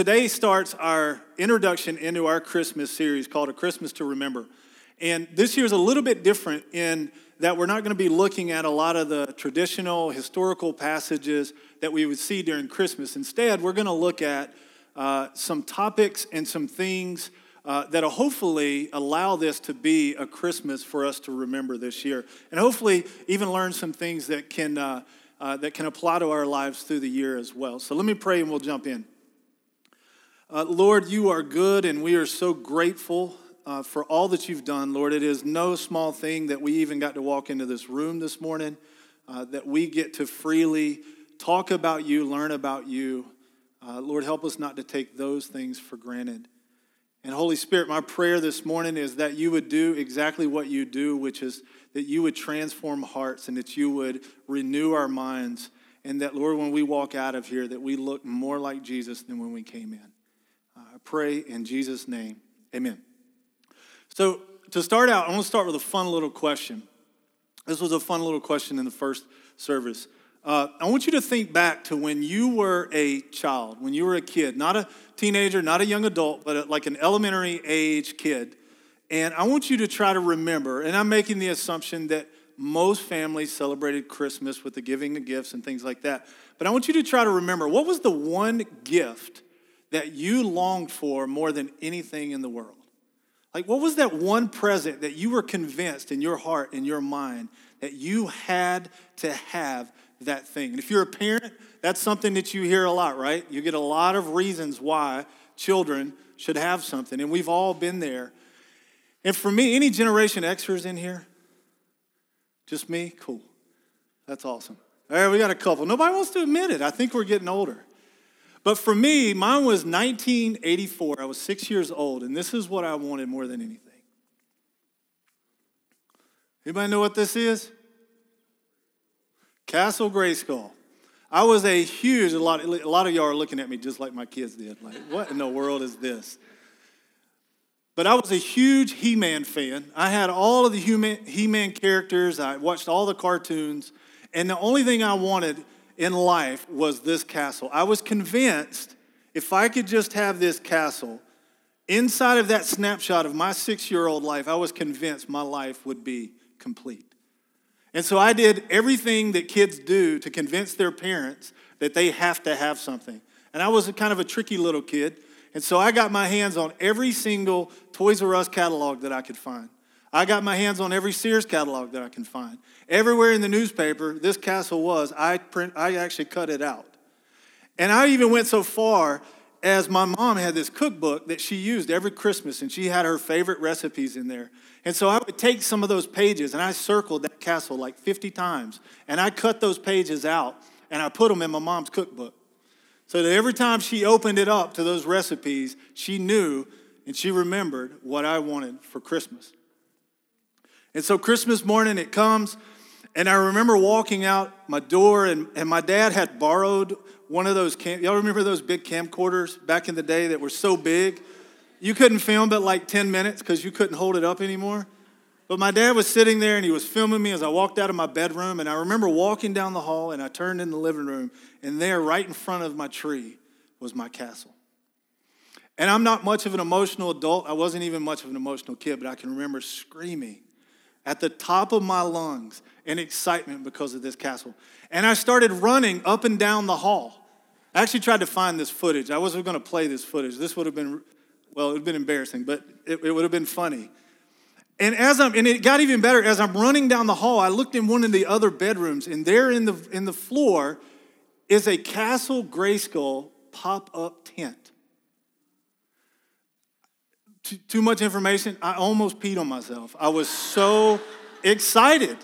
today starts our introduction into our Christmas series called A Christmas to Remember. And this year is a little bit different in that we're not going to be looking at a lot of the traditional historical passages that we would see during Christmas. Instead, we're going to look at uh, some topics and some things uh, that'll hopefully allow this to be a Christmas for us to remember this year, and hopefully even learn some things that can uh, uh, that can apply to our lives through the year as well. So let me pray, and we'll jump in. Uh, Lord, you are good, and we are so grateful uh, for all that you've done, Lord. It is no small thing that we even got to walk into this room this morning, uh, that we get to freely talk about you, learn about you. Uh, Lord, help us not to take those things for granted. And Holy Spirit, my prayer this morning is that you would do exactly what you do, which is that you would transform hearts and that you would renew our minds. And that, Lord, when we walk out of here, that we look more like Jesus than when we came in. Pray in Jesus' name. Amen. So, to start out, I want to start with a fun little question. This was a fun little question in the first service. Uh, I want you to think back to when you were a child, when you were a kid, not a teenager, not a young adult, but a, like an elementary age kid. And I want you to try to remember, and I'm making the assumption that most families celebrated Christmas with the giving of gifts and things like that. But I want you to try to remember what was the one gift that you longed for more than anything in the world? Like, what was that one present that you were convinced in your heart, in your mind, that you had to have that thing? And if you're a parent, that's something that you hear a lot, right? You get a lot of reasons why children should have something, and we've all been there. And for me, any Generation Xers in here? Just me? Cool. That's awesome. All right, we got a couple. Nobody wants to admit it. I think we're getting older. But for me, mine was 1984. I was six years old, and this is what I wanted more than anything. Anybody know what this is? Castle Grayskull. I was a huge, a lot, a lot of y'all are looking at me just like my kids did. Like, what in the world is this? But I was a huge He Man fan. I had all of the He Man characters, I watched all the cartoons, and the only thing I wanted in life was this castle. I was convinced if I could just have this castle, inside of that snapshot of my six year old life, I was convinced my life would be complete. And so I did everything that kids do to convince their parents that they have to have something. And I was kind of a tricky little kid. And so I got my hands on every single Toys R Us catalog that I could find. I got my hands on every Sears catalog that I can find. Everywhere in the newspaper, this castle was, I, print, I actually cut it out. And I even went so far as my mom had this cookbook that she used every Christmas, and she had her favorite recipes in there. And so I would take some of those pages and I circled that castle like 50 times, and I cut those pages out and I put them in my mom's cookbook. So that every time she opened it up to those recipes, she knew and she remembered what I wanted for Christmas. And so Christmas morning it comes, and I remember walking out my door, and, and my dad had borrowed one of those cam- y'all remember those big camcorders back in the day that were so big? You couldn't film but like 10 minutes because you couldn't hold it up anymore. But my dad was sitting there and he was filming me as i walked out of my bedroom and i remember walking down the hall and i turned in the living room and there right in front of my tree was my castle. And i'm not much of an emotional adult. I wasn't even much of an emotional kid but i can remember screaming at the top of my lungs in excitement because of this castle. And I started running up and down the hall. I actually tried to find this footage. I wasn't going to play this footage. This would have been, well, it would have been embarrassing, but it, it would have been funny. And as I'm, and it got even better, as I'm running down the hall, I looked in one of the other bedrooms, and there in the, in the floor is a Castle Grayskull pop up tent. Too, too much information. I almost peed on myself. I was so excited.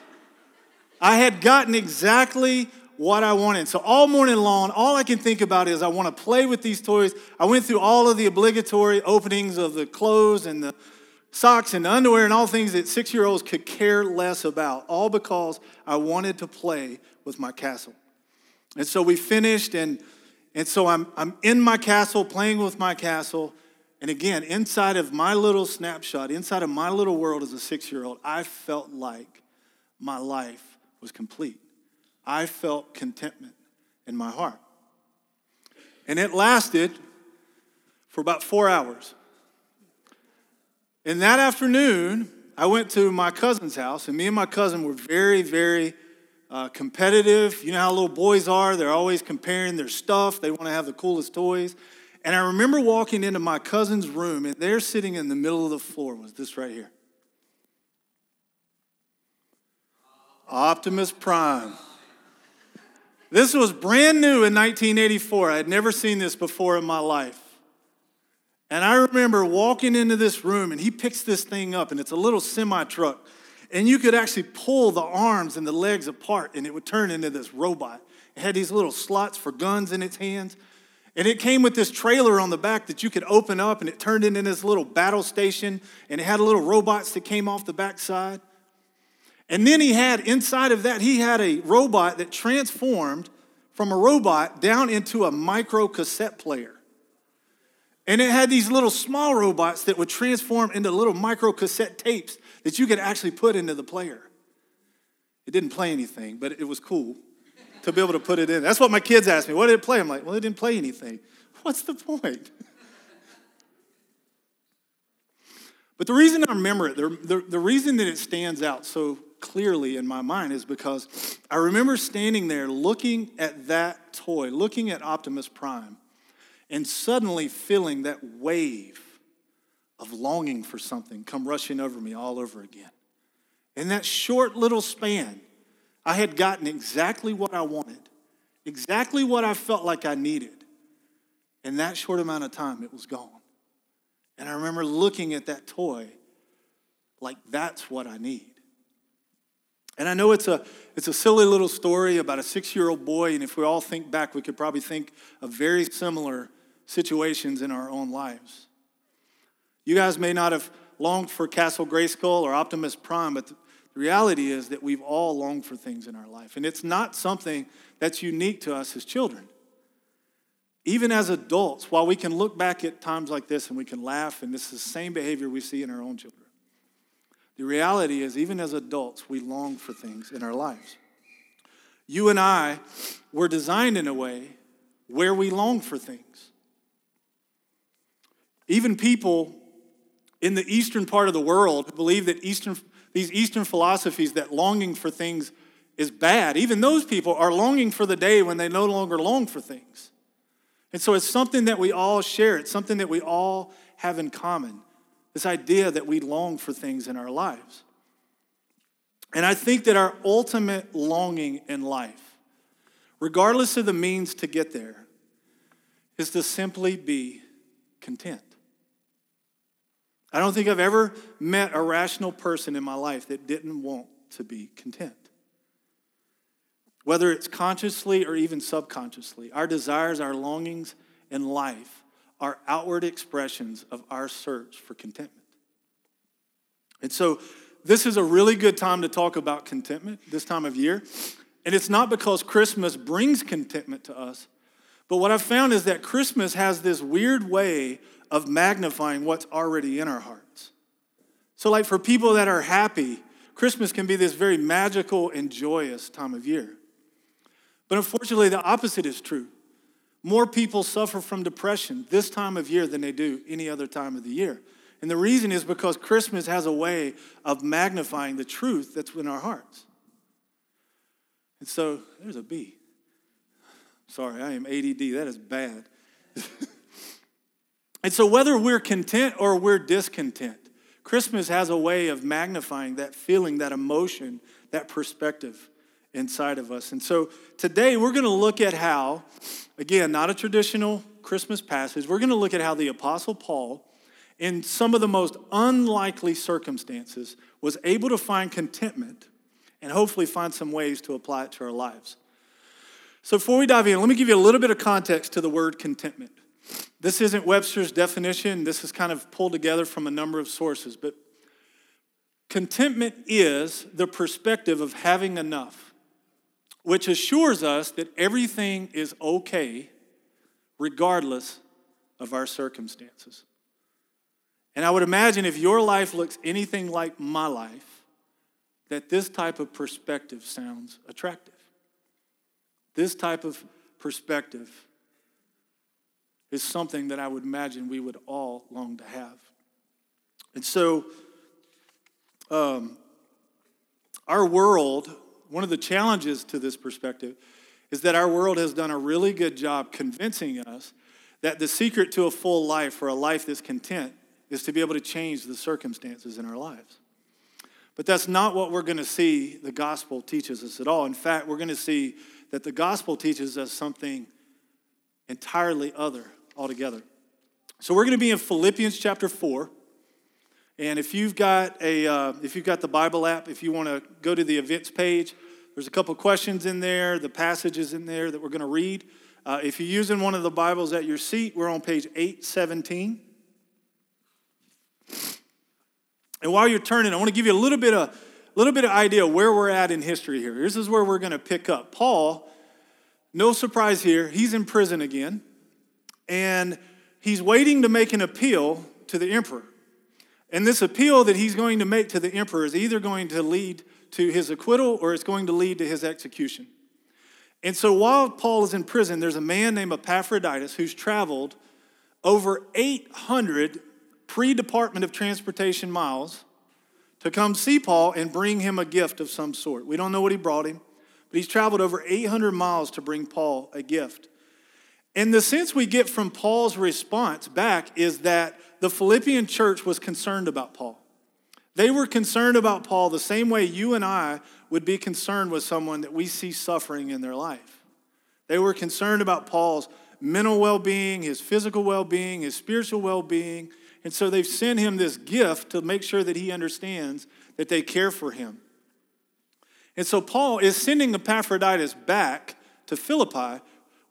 I had gotten exactly what I wanted. So all morning long, all I can think about is I want to play with these toys. I went through all of the obligatory openings of the clothes and the socks and the underwear and all things that six year olds could care less about, all because I wanted to play with my castle. And so we finished, and, and so I'm, I'm in my castle, playing with my castle. And again, inside of my little snapshot, inside of my little world as a six year old, I felt like my life was complete. I felt contentment in my heart. And it lasted for about four hours. And that afternoon, I went to my cousin's house, and me and my cousin were very, very uh, competitive. You know how little boys are, they're always comparing their stuff, they want to have the coolest toys. And I remember walking into my cousin's room, and there sitting in the middle of the floor was this right here Optimus Prime. This was brand new in 1984. I had never seen this before in my life. And I remember walking into this room, and he picks this thing up, and it's a little semi truck. And you could actually pull the arms and the legs apart, and it would turn into this robot. It had these little slots for guns in its hands. And it came with this trailer on the back that you could open up, and it turned into this little battle station, and it had little robots that came off the backside. And then he had, inside of that, he had a robot that transformed from a robot down into a micro cassette player. And it had these little small robots that would transform into little micro cassette tapes that you could actually put into the player. It didn't play anything, but it was cool to be able to put it in. That's what my kids ask me. What did it play? I'm like, well, it didn't play anything. What's the point? But the reason I remember it, the, the, the, reason that it stands out so clearly in my mind is because I remember standing there looking at that toy, looking at Optimus Prime, and suddenly feeling that wave of longing for something come rushing over me all over again. In that short little span, I had gotten exactly what I wanted, exactly what I felt like I needed. In that short amount of time, it was gone. And I remember looking at that toy like that's what I need. And I know it's a, it's a silly little story about a six year old boy, and if we all think back, we could probably think of very similar situations in our own lives. You guys may not have longed for Castle Grayskull or Optimus Prime, but the reality is that we've all longed for things in our life. And it's not something that's unique to us as children. Even as adults, while we can look back at times like this and we can laugh, and this is the same behavior we see in our own children, the reality is, even as adults, we long for things in our lives. You and I were designed in a way where we long for things. Even people in the eastern part of the world believe that Eastern, these Eastern philosophies that longing for things is bad, even those people are longing for the day when they no longer long for things. And so it's something that we all share, it's something that we all have in common this idea that we long for things in our lives. And I think that our ultimate longing in life, regardless of the means to get there, is to simply be content. I don't think I've ever met a rational person in my life that didn't want to be content. Whether it's consciously or even subconsciously, our desires, our longings in life are outward expressions of our search for contentment. And so, this is a really good time to talk about contentment this time of year. And it's not because Christmas brings contentment to us, but what I've found is that Christmas has this weird way of magnifying what's already in our hearts. So, like for people that are happy, Christmas can be this very magical and joyous time of year. But unfortunately, the opposite is true. More people suffer from depression this time of year than they do any other time of the year. And the reason is because Christmas has a way of magnifying the truth that's in our hearts. And so there's a B. Sorry, I am ADD. That is bad. And so, whether we're content or we're discontent, Christmas has a way of magnifying that feeling, that emotion, that perspective inside of us. And so, today we're going to look at how, again, not a traditional Christmas passage, we're going to look at how the Apostle Paul, in some of the most unlikely circumstances, was able to find contentment and hopefully find some ways to apply it to our lives. So, before we dive in, let me give you a little bit of context to the word contentment. This isn't Webster's definition. This is kind of pulled together from a number of sources. But contentment is the perspective of having enough, which assures us that everything is okay regardless of our circumstances. And I would imagine if your life looks anything like my life, that this type of perspective sounds attractive. This type of perspective is something that I would imagine we would all long to have. And so, um, our world, one of the challenges to this perspective is that our world has done a really good job convincing us that the secret to a full life or a life that's content is to be able to change the circumstances in our lives. But that's not what we're going to see the gospel teaches us at all. In fact, we're going to see that the gospel teaches us something entirely other altogether. So we're going to be in Philippians chapter 4. And if you've got a uh, if you've got the Bible app, if you want to go to the events page, there's a couple questions in there, the passages in there that we're going to read. Uh, if you're using one of the Bibles at your seat, we're on page 817. And while you're turning, I want to give you a little bit of little bit of idea where we're at in history here. This is where we're going to pick up. Paul, no surprise here, he's in prison again, and he's waiting to make an appeal to the emperor. And this appeal that he's going to make to the emperor is either going to lead to his acquittal or it's going to lead to his execution. And so while Paul is in prison, there's a man named Epaphroditus who's traveled over 800 pre Department of Transportation miles to come see Paul and bring him a gift of some sort. We don't know what he brought him, but he's traveled over 800 miles to bring Paul a gift. And the sense we get from Paul's response back is that the Philippian church was concerned about Paul. They were concerned about Paul the same way you and I would be concerned with someone that we see suffering in their life. They were concerned about Paul's mental well being, his physical well being, his spiritual well being, and so they've sent him this gift to make sure that he understands that they care for him. And so Paul is sending Epaphroditus back to Philippi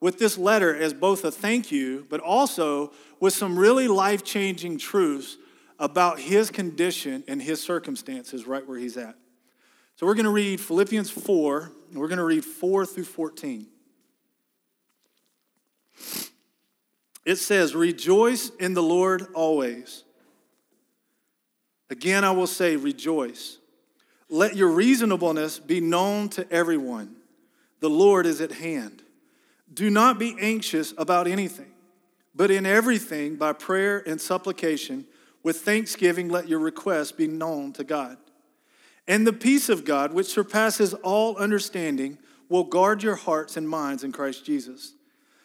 with this letter as both a thank you, but also with some really life changing truths about his condition and his circumstances right where he's at. So we're going to read Philippians 4, and we're going to read 4 through 14. It says, Rejoice in the Lord always. Again, I will say, Rejoice. Let your reasonableness be known to everyone. The Lord is at hand. Do not be anxious about anything, but in everything, by prayer and supplication, with thanksgiving, let your requests be known to God. And the peace of God, which surpasses all understanding, will guard your hearts and minds in Christ Jesus.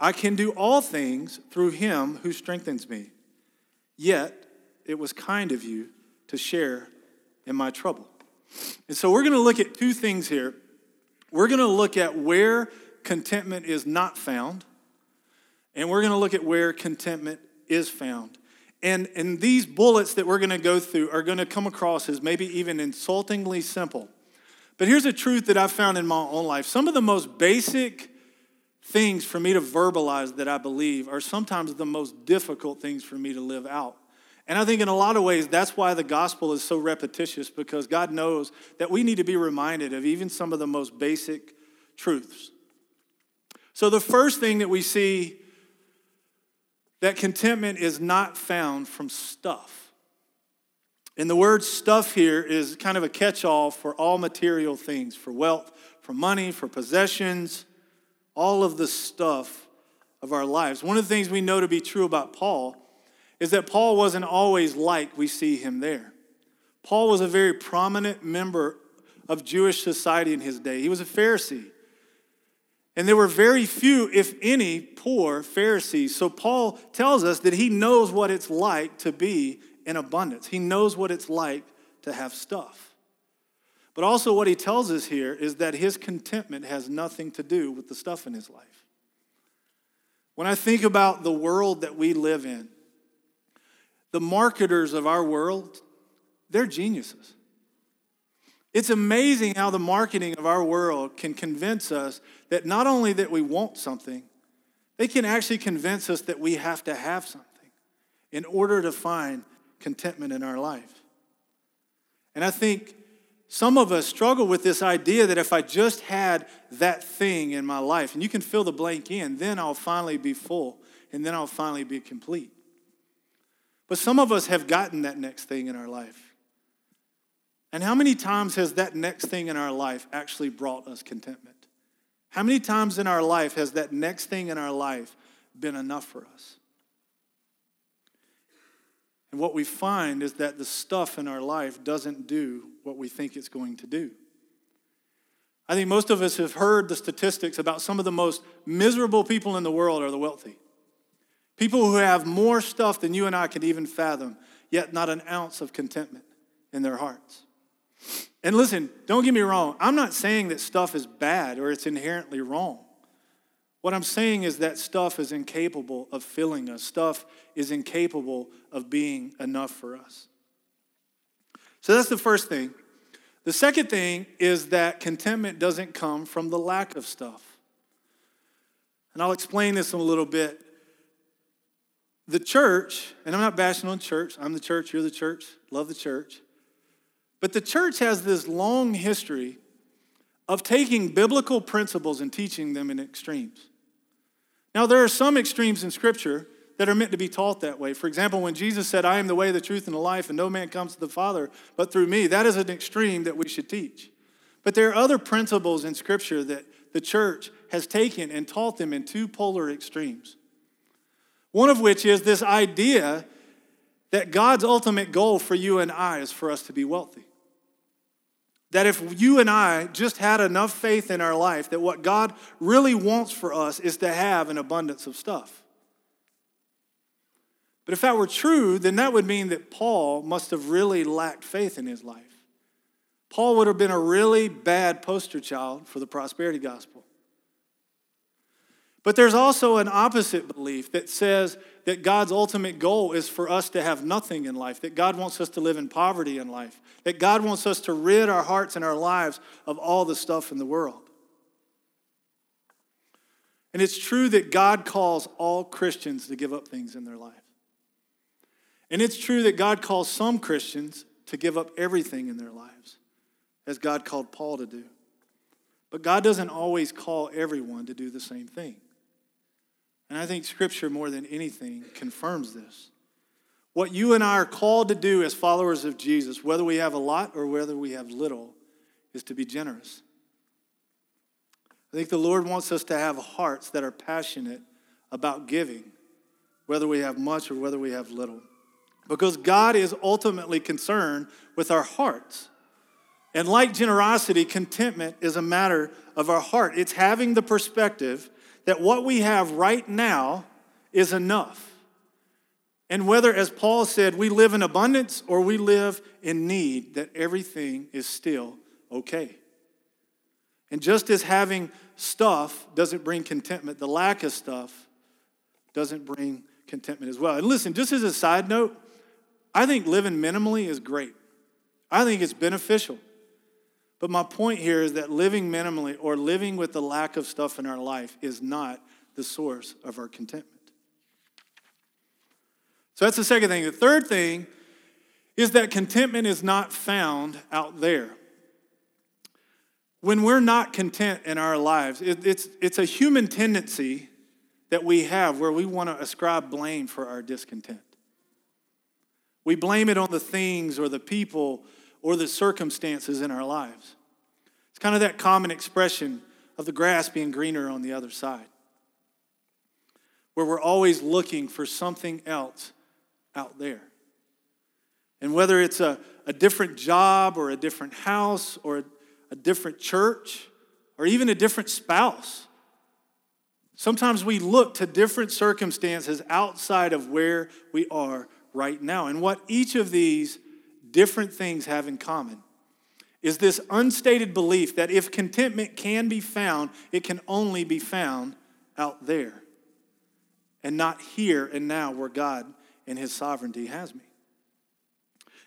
I can do all things through him who strengthens me. Yet, it was kind of you to share in my trouble. And so, we're going to look at two things here. We're going to look at where contentment is not found, and we're going to look at where contentment is found. And, and these bullets that we're going to go through are going to come across as maybe even insultingly simple. But here's a truth that I've found in my own life. Some of the most basic things for me to verbalize that I believe are sometimes the most difficult things for me to live out. And I think in a lot of ways, that's why the gospel is so repetitious because God knows that we need to be reminded of even some of the most basic truths. So, the first thing that we see that contentment is not found from stuff. And the word stuff here is kind of a catch all for all material things for wealth, for money, for possessions, all of the stuff of our lives. One of the things we know to be true about Paul is that Paul wasn't always like we see him there. Paul was a very prominent member of Jewish society in his day. He was a Pharisee. And there were very few, if any, poor Pharisees. So Paul tells us that he knows what it's like to be in abundance. He knows what it's like to have stuff. But also, what he tells us here is that his contentment has nothing to do with the stuff in his life. When I think about the world that we live in, the marketers of our world, they're geniuses. It's amazing how the marketing of our world can convince us that not only that we want something, they can actually convince us that we have to have something in order to find contentment in our life. And I think some of us struggle with this idea that if I just had that thing in my life, and you can fill the blank in, then I'll finally be full and then I'll finally be complete. But some of us have gotten that next thing in our life. And how many times has that next thing in our life actually brought us contentment? How many times in our life has that next thing in our life been enough for us? And what we find is that the stuff in our life doesn't do what we think it's going to do. I think most of us have heard the statistics about some of the most miserable people in the world are the wealthy. People who have more stuff than you and I could even fathom, yet not an ounce of contentment in their hearts. And listen, don't get me wrong. I'm not saying that stuff is bad or it's inherently wrong. What I'm saying is that stuff is incapable of filling us, stuff is incapable of being enough for us. So that's the first thing. The second thing is that contentment doesn't come from the lack of stuff. And I'll explain this in a little bit. The church, and I'm not bashing on church, I'm the church, you're the church, love the church. But the church has this long history of taking biblical principles and teaching them in extremes. Now, there are some extremes in Scripture that are meant to be taught that way. For example, when Jesus said, I am the way, the truth, and the life, and no man comes to the Father but through me, that is an extreme that we should teach. But there are other principles in Scripture that the church has taken and taught them in two polar extremes. One of which is this idea that God's ultimate goal for you and I is for us to be wealthy. That if you and I just had enough faith in our life, that what God really wants for us is to have an abundance of stuff. But if that were true, then that would mean that Paul must have really lacked faith in his life. Paul would have been a really bad poster child for the prosperity gospel. But there's also an opposite belief that says that God's ultimate goal is for us to have nothing in life, that God wants us to live in poverty in life, that God wants us to rid our hearts and our lives of all the stuff in the world. And it's true that God calls all Christians to give up things in their life. And it's true that God calls some Christians to give up everything in their lives, as God called Paul to do. But God doesn't always call everyone to do the same thing. I think Scripture, more than anything, confirms this. What you and I are called to do as followers of Jesus, whether we have a lot or whether we have little, is to be generous. I think the Lord wants us to have hearts that are passionate about giving, whether we have much or whether we have little. Because God is ultimately concerned with our hearts. And like generosity, contentment is a matter of our heart. It's having the perspective that what we have right now is enough. And whether, as Paul said, we live in abundance or we live in need, that everything is still okay. And just as having stuff doesn't bring contentment, the lack of stuff doesn't bring contentment as well. And listen, just as a side note, I think living minimally is great. I think it's beneficial. But my point here is that living minimally or living with the lack of stuff in our life is not the source of our contentment. So that's the second thing. The third thing is that contentment is not found out there. When we're not content in our lives, it, it's, it's a human tendency that we have where we want to ascribe blame for our discontent. We blame it on the things or the people or the circumstances in our lives. It's kind of that common expression of the grass being greener on the other side, where we're always looking for something else out there. And whether it's a, a different job or a different house or a, a different church or even a different spouse, sometimes we look to different circumstances outside of where we are right now. And what each of these different things have in common is this unstated belief that if contentment can be found, it can only be found out there and not here and now where God and His sovereignty has me.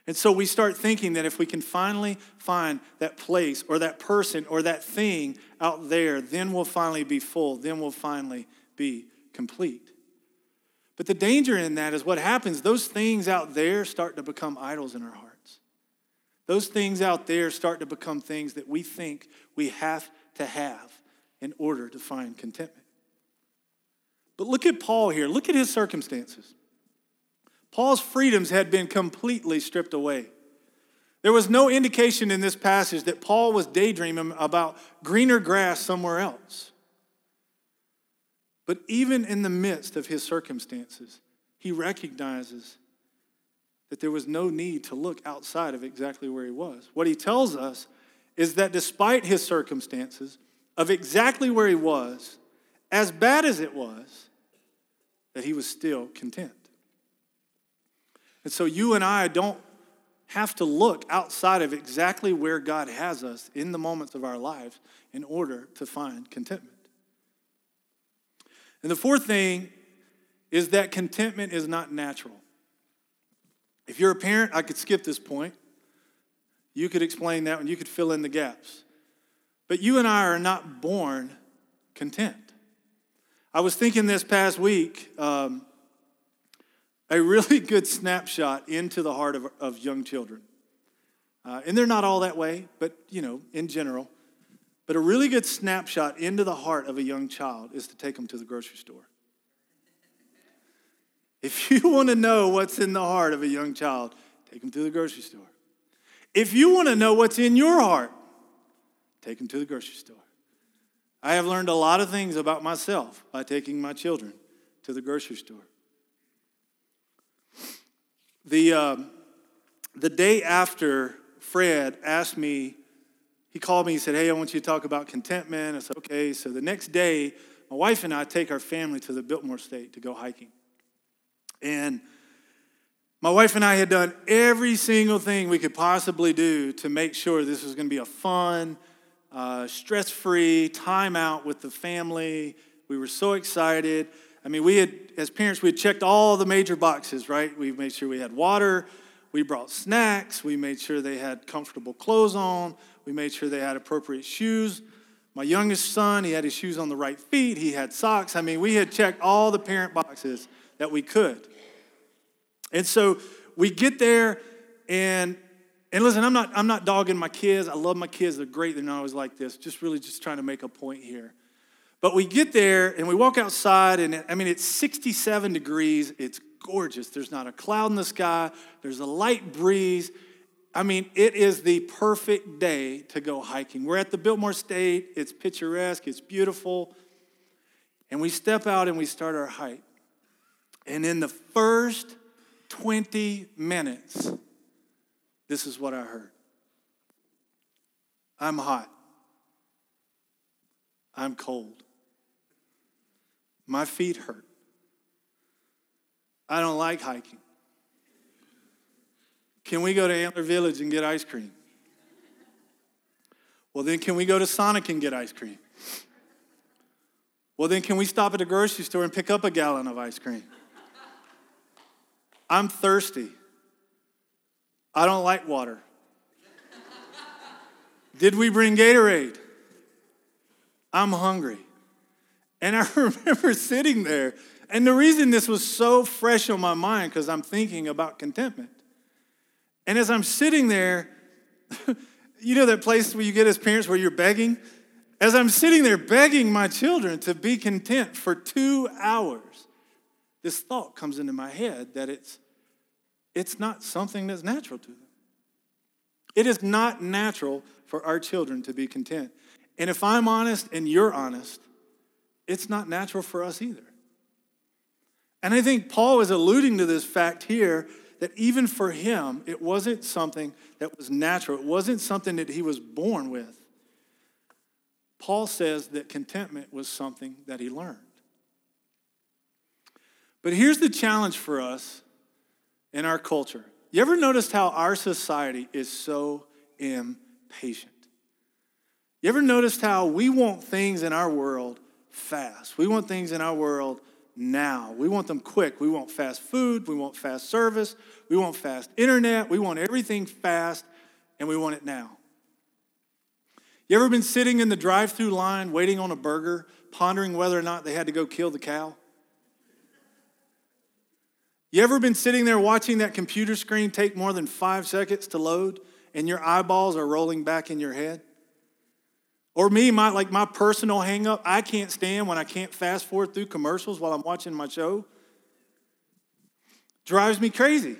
And so we start thinking that if we can finally find that place or that person or that thing out there, then we'll finally be full, then we'll finally be complete. But the danger in that is what happens, those things out there start to become idols in our hearts. Those things out there start to become things that we think we have to have in order to find contentment. But look at Paul here. Look at his circumstances. Paul's freedoms had been completely stripped away. There was no indication in this passage that Paul was daydreaming about greener grass somewhere else. But even in the midst of his circumstances, he recognizes that there was no need to look outside of exactly where he was. What he tells us is that despite his circumstances, of exactly where he was, as bad as it was, that he was still content. And so you and I don't have to look outside of exactly where God has us in the moments of our lives in order to find contentment. And the fourth thing is that contentment is not natural. If you're a parent, I could skip this point. You could explain that and you could fill in the gaps. But you and I are not born content. I was thinking this past week, um, a really good snapshot into the heart of, of young children. Uh, and they're not all that way, but you know, in general. But a really good snapshot into the heart of a young child is to take them to the grocery store. If you want to know what's in the heart of a young child, take them to the grocery store. If you want to know what's in your heart, take them to the grocery store. I have learned a lot of things about myself by taking my children to the grocery store. The, uh, the day after Fred asked me he called me. He said, Hey, I want you to talk about contentment. I said, Okay. So the next day, my wife and I take our family to the Biltmore Estate to go hiking. And my wife and I had done every single thing we could possibly do to make sure this was going to be a fun, uh, stress free time out with the family. We were so excited. I mean, we had, as parents, we had checked all the major boxes, right? We made sure we had water, we brought snacks, we made sure they had comfortable clothes on, we made sure they had appropriate shoes. My youngest son, he had his shoes on the right feet, he had socks. I mean, we had checked all the parent boxes that we could. And so we get there and and listen, I'm not I'm not dogging my kids. I love my kids. They're great. They're not always like this. Just really just trying to make a point here. But we get there and we walk outside and I mean it's 67 degrees. It's gorgeous. There's not a cloud in the sky. There's a light breeze. I mean, it is the perfect day to go hiking. We're at the Biltmore Estate, it's picturesque, it's beautiful. And we step out and we start our hike. And in the first 20 minutes, this is what I heard I'm hot. I'm cold. My feet hurt. I don't like hiking. Can we go to Antler Village and get ice cream? Well, then can we go to Sonic and get ice cream? Well, then can we stop at the grocery store and pick up a gallon of ice cream? I'm thirsty. I don't like water. Did we bring Gatorade? I'm hungry. And I remember sitting there, and the reason this was so fresh on my mind, because I'm thinking about contentment. And as I'm sitting there, you know that place where you get as parents where you're begging? As I'm sitting there begging my children to be content for two hours, this thought comes into my head that it's, it's not something that's natural to them. It is not natural for our children to be content. And if I'm honest and you're honest, it's not natural for us either. And I think Paul is alluding to this fact here that even for him, it wasn't something that was natural, it wasn't something that he was born with. Paul says that contentment was something that he learned. But here's the challenge for us in our culture. You ever noticed how our society is so impatient? You ever noticed how we want things in our world fast? We want things in our world now. We want them quick. We want fast food. We want fast service. We want fast internet. We want everything fast, and we want it now. You ever been sitting in the drive through line waiting on a burger, pondering whether or not they had to go kill the cow? You ever been sitting there watching that computer screen take more than five seconds to load and your eyeballs are rolling back in your head? Or me, my, like my personal hangup, I can't stand when I can't fast forward through commercials while I'm watching my show. Drives me crazy.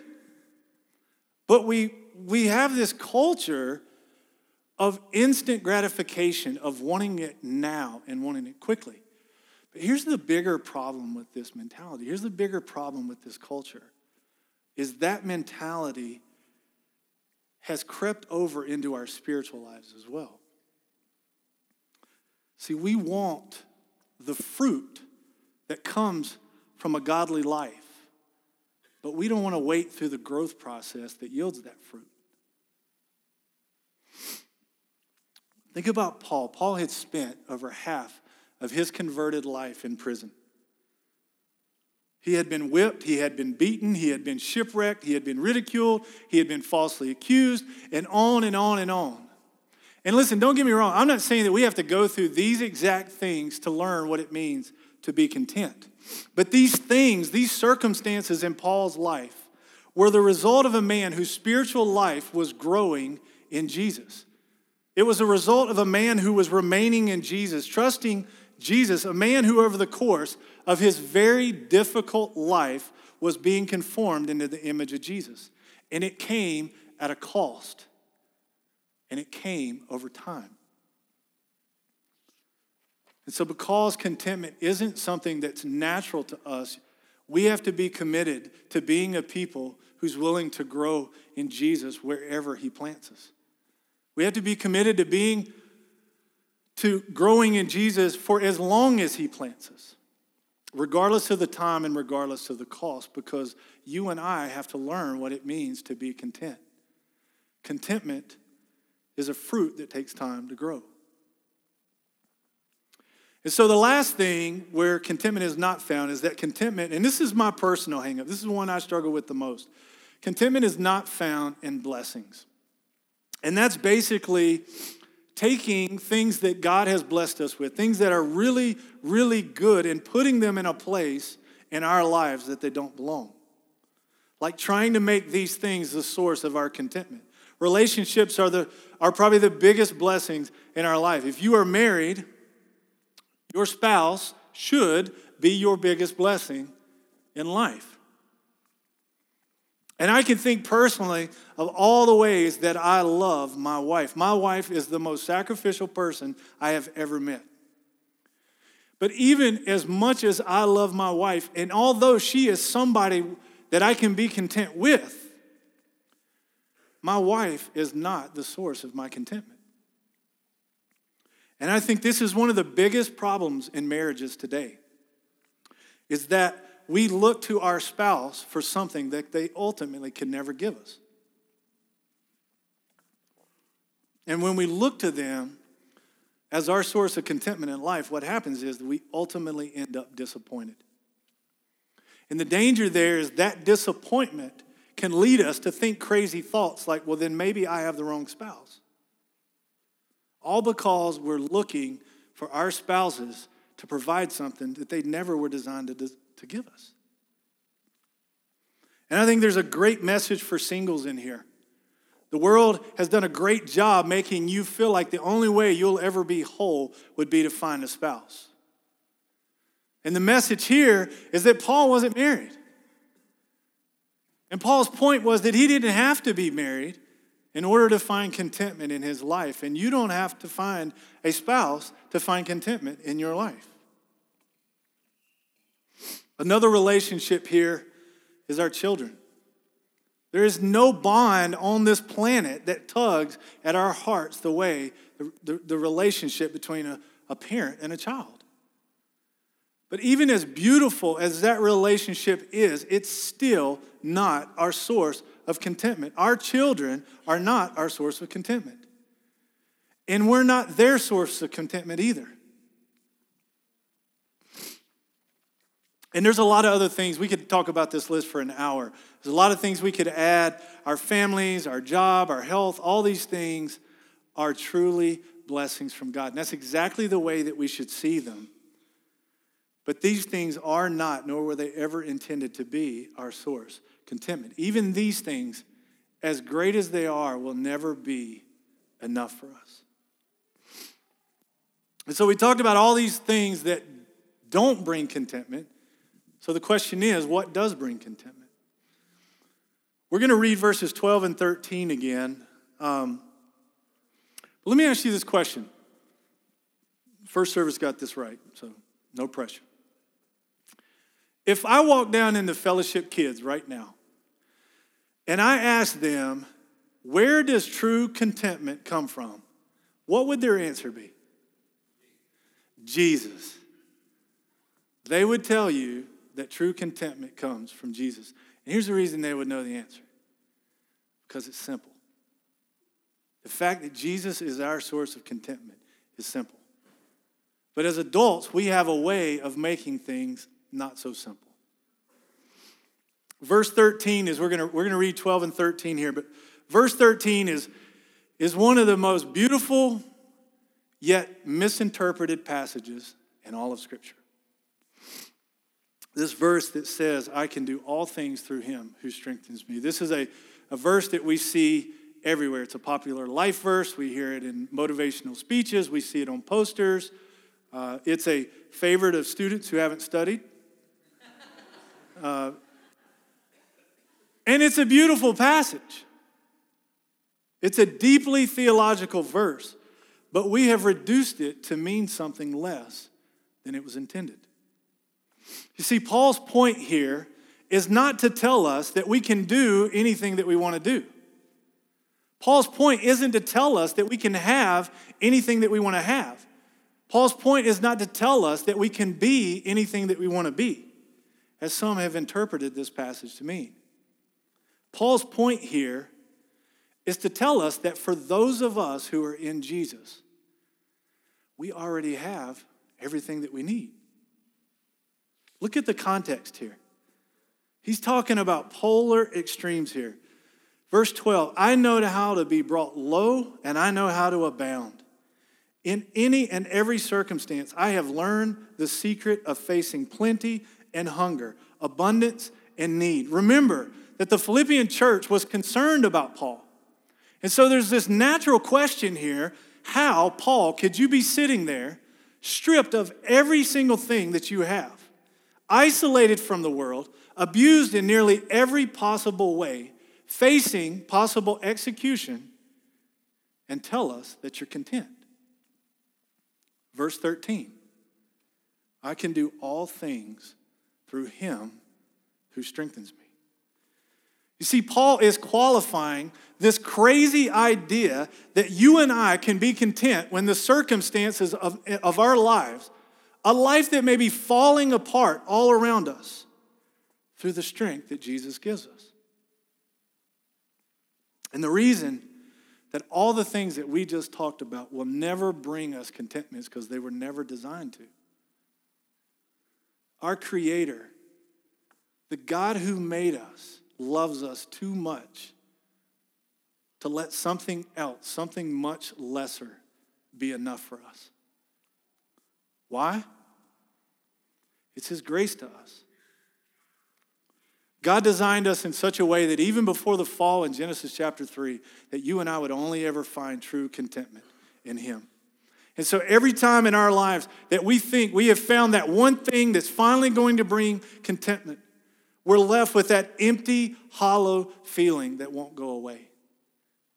But we, we have this culture of instant gratification, of wanting it now and wanting it quickly. But here's the bigger problem with this mentality. Here's the bigger problem with this culture is that mentality has crept over into our spiritual lives as well. See, we want the fruit that comes from a godly life, but we don't want to wait through the growth process that yields that fruit. Think about Paul. Paul had spent over half of his converted life in prison. He had been whipped, he had been beaten, he had been shipwrecked, he had been ridiculed, he had been falsely accused, and on and on and on. And listen, don't get me wrong, I'm not saying that we have to go through these exact things to learn what it means to be content. But these things, these circumstances in Paul's life, were the result of a man whose spiritual life was growing in Jesus. It was a result of a man who was remaining in Jesus, trusting Jesus, a man who, over the course of his very difficult life, was being conformed into the image of Jesus. And it came at a cost, and it came over time. And so, because contentment isn't something that's natural to us, we have to be committed to being a people who's willing to grow in Jesus wherever He plants us. We have to be committed to being to growing in Jesus for as long as He plants us, regardless of the time and regardless of the cost, because you and I have to learn what it means to be content. Contentment is a fruit that takes time to grow. And so the last thing where contentment is not found is that contentment, and this is my personal hangup, this is one I struggle with the most. Contentment is not found in blessings. And that's basically taking things that God has blessed us with, things that are really, really good, and putting them in a place in our lives that they don't belong. Like trying to make these things the source of our contentment. Relationships are, the, are probably the biggest blessings in our life. If you are married, your spouse should be your biggest blessing in life. And I can think personally of all the ways that I love my wife. My wife is the most sacrificial person I have ever met. But even as much as I love my wife, and although she is somebody that I can be content with, my wife is not the source of my contentment. And I think this is one of the biggest problems in marriages today is that we look to our spouse for something that they ultimately can never give us. And when we look to them as our source of contentment in life, what happens is we ultimately end up disappointed. And the danger there is that disappointment can lead us to think crazy thoughts like, well, then maybe I have the wrong spouse. All because we're looking for our spouses to provide something that they never were designed to, to give us. And I think there's a great message for singles in here. The world has done a great job making you feel like the only way you'll ever be whole would be to find a spouse. And the message here is that Paul wasn't married. And Paul's point was that he didn't have to be married in order to find contentment in his life. And you don't have to find a spouse to find contentment in your life. Another relationship here is our children. There is no bond on this planet that tugs at our hearts the way the, the, the relationship between a, a parent and a child. But even as beautiful as that relationship is, it's still not our source of contentment. Our children are not our source of contentment. And we're not their source of contentment either. And there's a lot of other things. We could talk about this list for an hour. There's a lot of things we could add our families, our job, our health, all these things are truly blessings from God. And that's exactly the way that we should see them. But these things are not, nor were they ever intended to be, our source. Contentment. Even these things, as great as they are, will never be enough for us. And so we talked about all these things that don't bring contentment. So the question is, what does bring contentment? We're going to read verses 12 and 13 again. Um, let me ask you this question. First service got this right, so no pressure. If I walk down into Fellowship Kids right now and I ask them, where does true contentment come from? What would their answer be? Jesus. They would tell you that true contentment comes from Jesus. And here's the reason they would know the answer because it's simple. The fact that Jesus is our source of contentment is simple. But as adults, we have a way of making things not so simple. Verse 13 is, we're going to we're going to read 12 and 13 here, but verse 13 is, is one of the most beautiful yet misinterpreted passages in all of Scripture this verse that says, I can do all things through him who strengthens me. This is a, a verse that we see everywhere. It's a popular life verse. We hear it in motivational speeches, we see it on posters. Uh, it's a favorite of students who haven't studied. Uh, and it's a beautiful passage. It's a deeply theological verse, but we have reduced it to mean something less than it was intended. You see, Paul's point here is not to tell us that we can do anything that we want to do. Paul's point isn't to tell us that we can have anything that we want to have. Paul's point is not to tell us that we can be anything that we want to be, as some have interpreted this passage to mean. Paul's point here is to tell us that for those of us who are in Jesus, we already have everything that we need. Look at the context here. He's talking about polar extremes here. Verse 12 I know how to be brought low, and I know how to abound. In any and every circumstance, I have learned the secret of facing plenty and hunger, abundance and need. Remember that the Philippian church was concerned about Paul. And so there's this natural question here how, Paul, could you be sitting there stripped of every single thing that you have? Isolated from the world, abused in nearly every possible way, facing possible execution, and tell us that you're content. Verse 13 I can do all things through him who strengthens me. You see, Paul is qualifying this crazy idea that you and I can be content when the circumstances of, of our lives a life that may be falling apart all around us through the strength that Jesus gives us. And the reason that all the things that we just talked about will never bring us contentment is because they were never designed to. Our Creator, the God who made us, loves us too much to let something else, something much lesser, be enough for us. Why? It's His grace to us. God designed us in such a way that even before the fall in Genesis chapter 3, that you and I would only ever find true contentment in Him. And so every time in our lives that we think we have found that one thing that's finally going to bring contentment, we're left with that empty, hollow feeling that won't go away.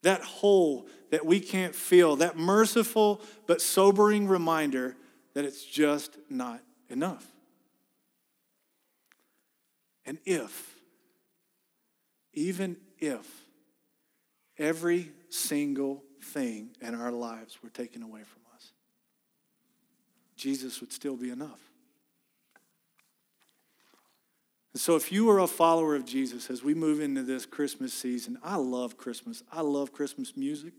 That hole that we can't fill, that merciful but sobering reminder that it's just not enough. And if, even if, every single thing in our lives were taken away from us, Jesus would still be enough. And so, if you are a follower of Jesus as we move into this Christmas season, I love Christmas. I love Christmas music.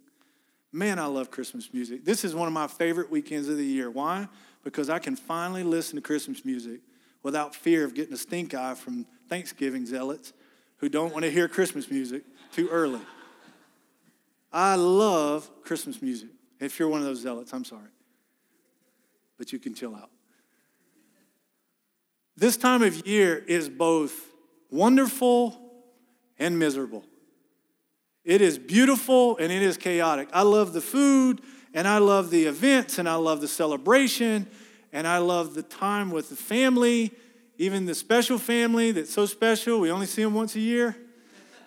Man, I love Christmas music. This is one of my favorite weekends of the year. Why? Because I can finally listen to Christmas music without fear of getting a stink eye from Thanksgiving zealots who don't want to hear Christmas music too early. I love Christmas music. If you're one of those zealots, I'm sorry. But you can chill out. This time of year is both wonderful and miserable. It is beautiful and it is chaotic. I love the food and I love the events and I love the celebration and I love the time with the family, even the special family that's so special. We only see them once a year.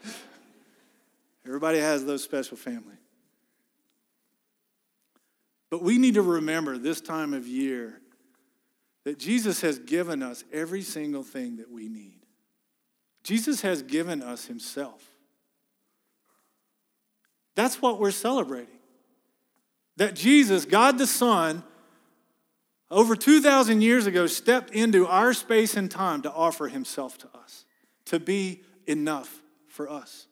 Everybody has those special family. But we need to remember this time of year that Jesus has given us every single thing that we need. Jesus has given us himself. That's what we're celebrating. That Jesus, God the Son, over 2,000 years ago, stepped into our space and time to offer himself to us, to be enough for us.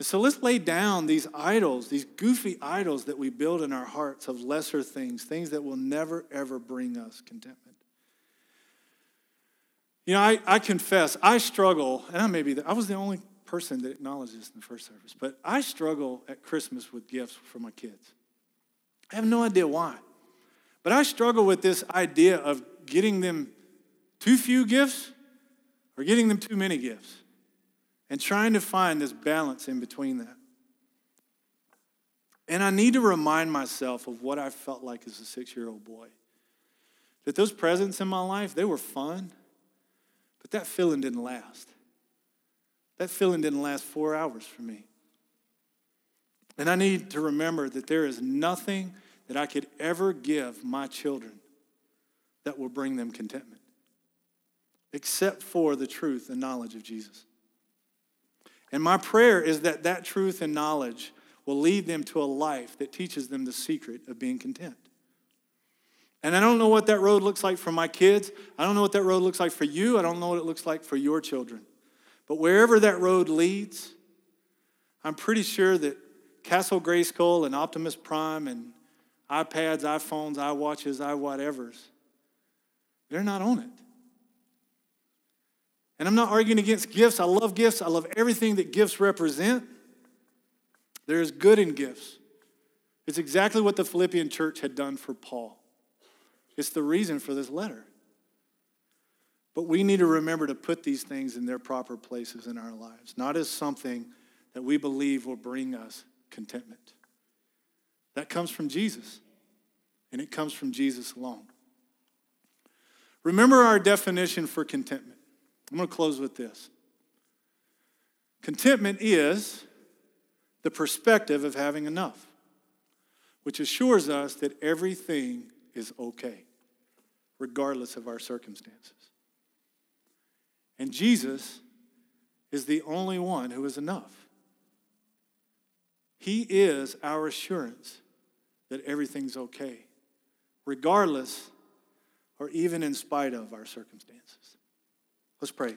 So let's lay down these idols, these goofy idols that we build in our hearts of lesser things, things that will never, ever bring us contentment. You know, I, I confess, I struggle, and I may be, the, I was the only person that acknowledged this in the first service, but I struggle at Christmas with gifts for my kids. I have no idea why. But I struggle with this idea of getting them too few gifts or getting them too many gifts and trying to find this balance in between that. And I need to remind myself of what I felt like as a six year old boy. That those presents in my life, they were fun, but that feeling didn't last. That feeling didn't last four hours for me. And I need to remember that there is nothing that I could ever give my children that will bring them contentment, except for the truth and knowledge of Jesus. And my prayer is that that truth and knowledge will lead them to a life that teaches them the secret of being content. And I don't know what that road looks like for my kids. I don't know what that road looks like for you. I don't know what it looks like for your children. But wherever that road leads, I'm pretty sure that Castle Grayskull and Optimus Prime and iPads, iPhones, iWatches, iWhatevers, they're not on it. And I'm not arguing against gifts. I love gifts. I love everything that gifts represent. There is good in gifts. It's exactly what the Philippian church had done for Paul. It's the reason for this letter. But we need to remember to put these things in their proper places in our lives, not as something that we believe will bring us contentment. That comes from Jesus, and it comes from Jesus alone. Remember our definition for contentment. I'm going to close with this. Contentment is the perspective of having enough, which assures us that everything is okay, regardless of our circumstances. And Jesus is the only one who is enough. He is our assurance that everything's okay, regardless or even in spite of our circumstances. Let's pray.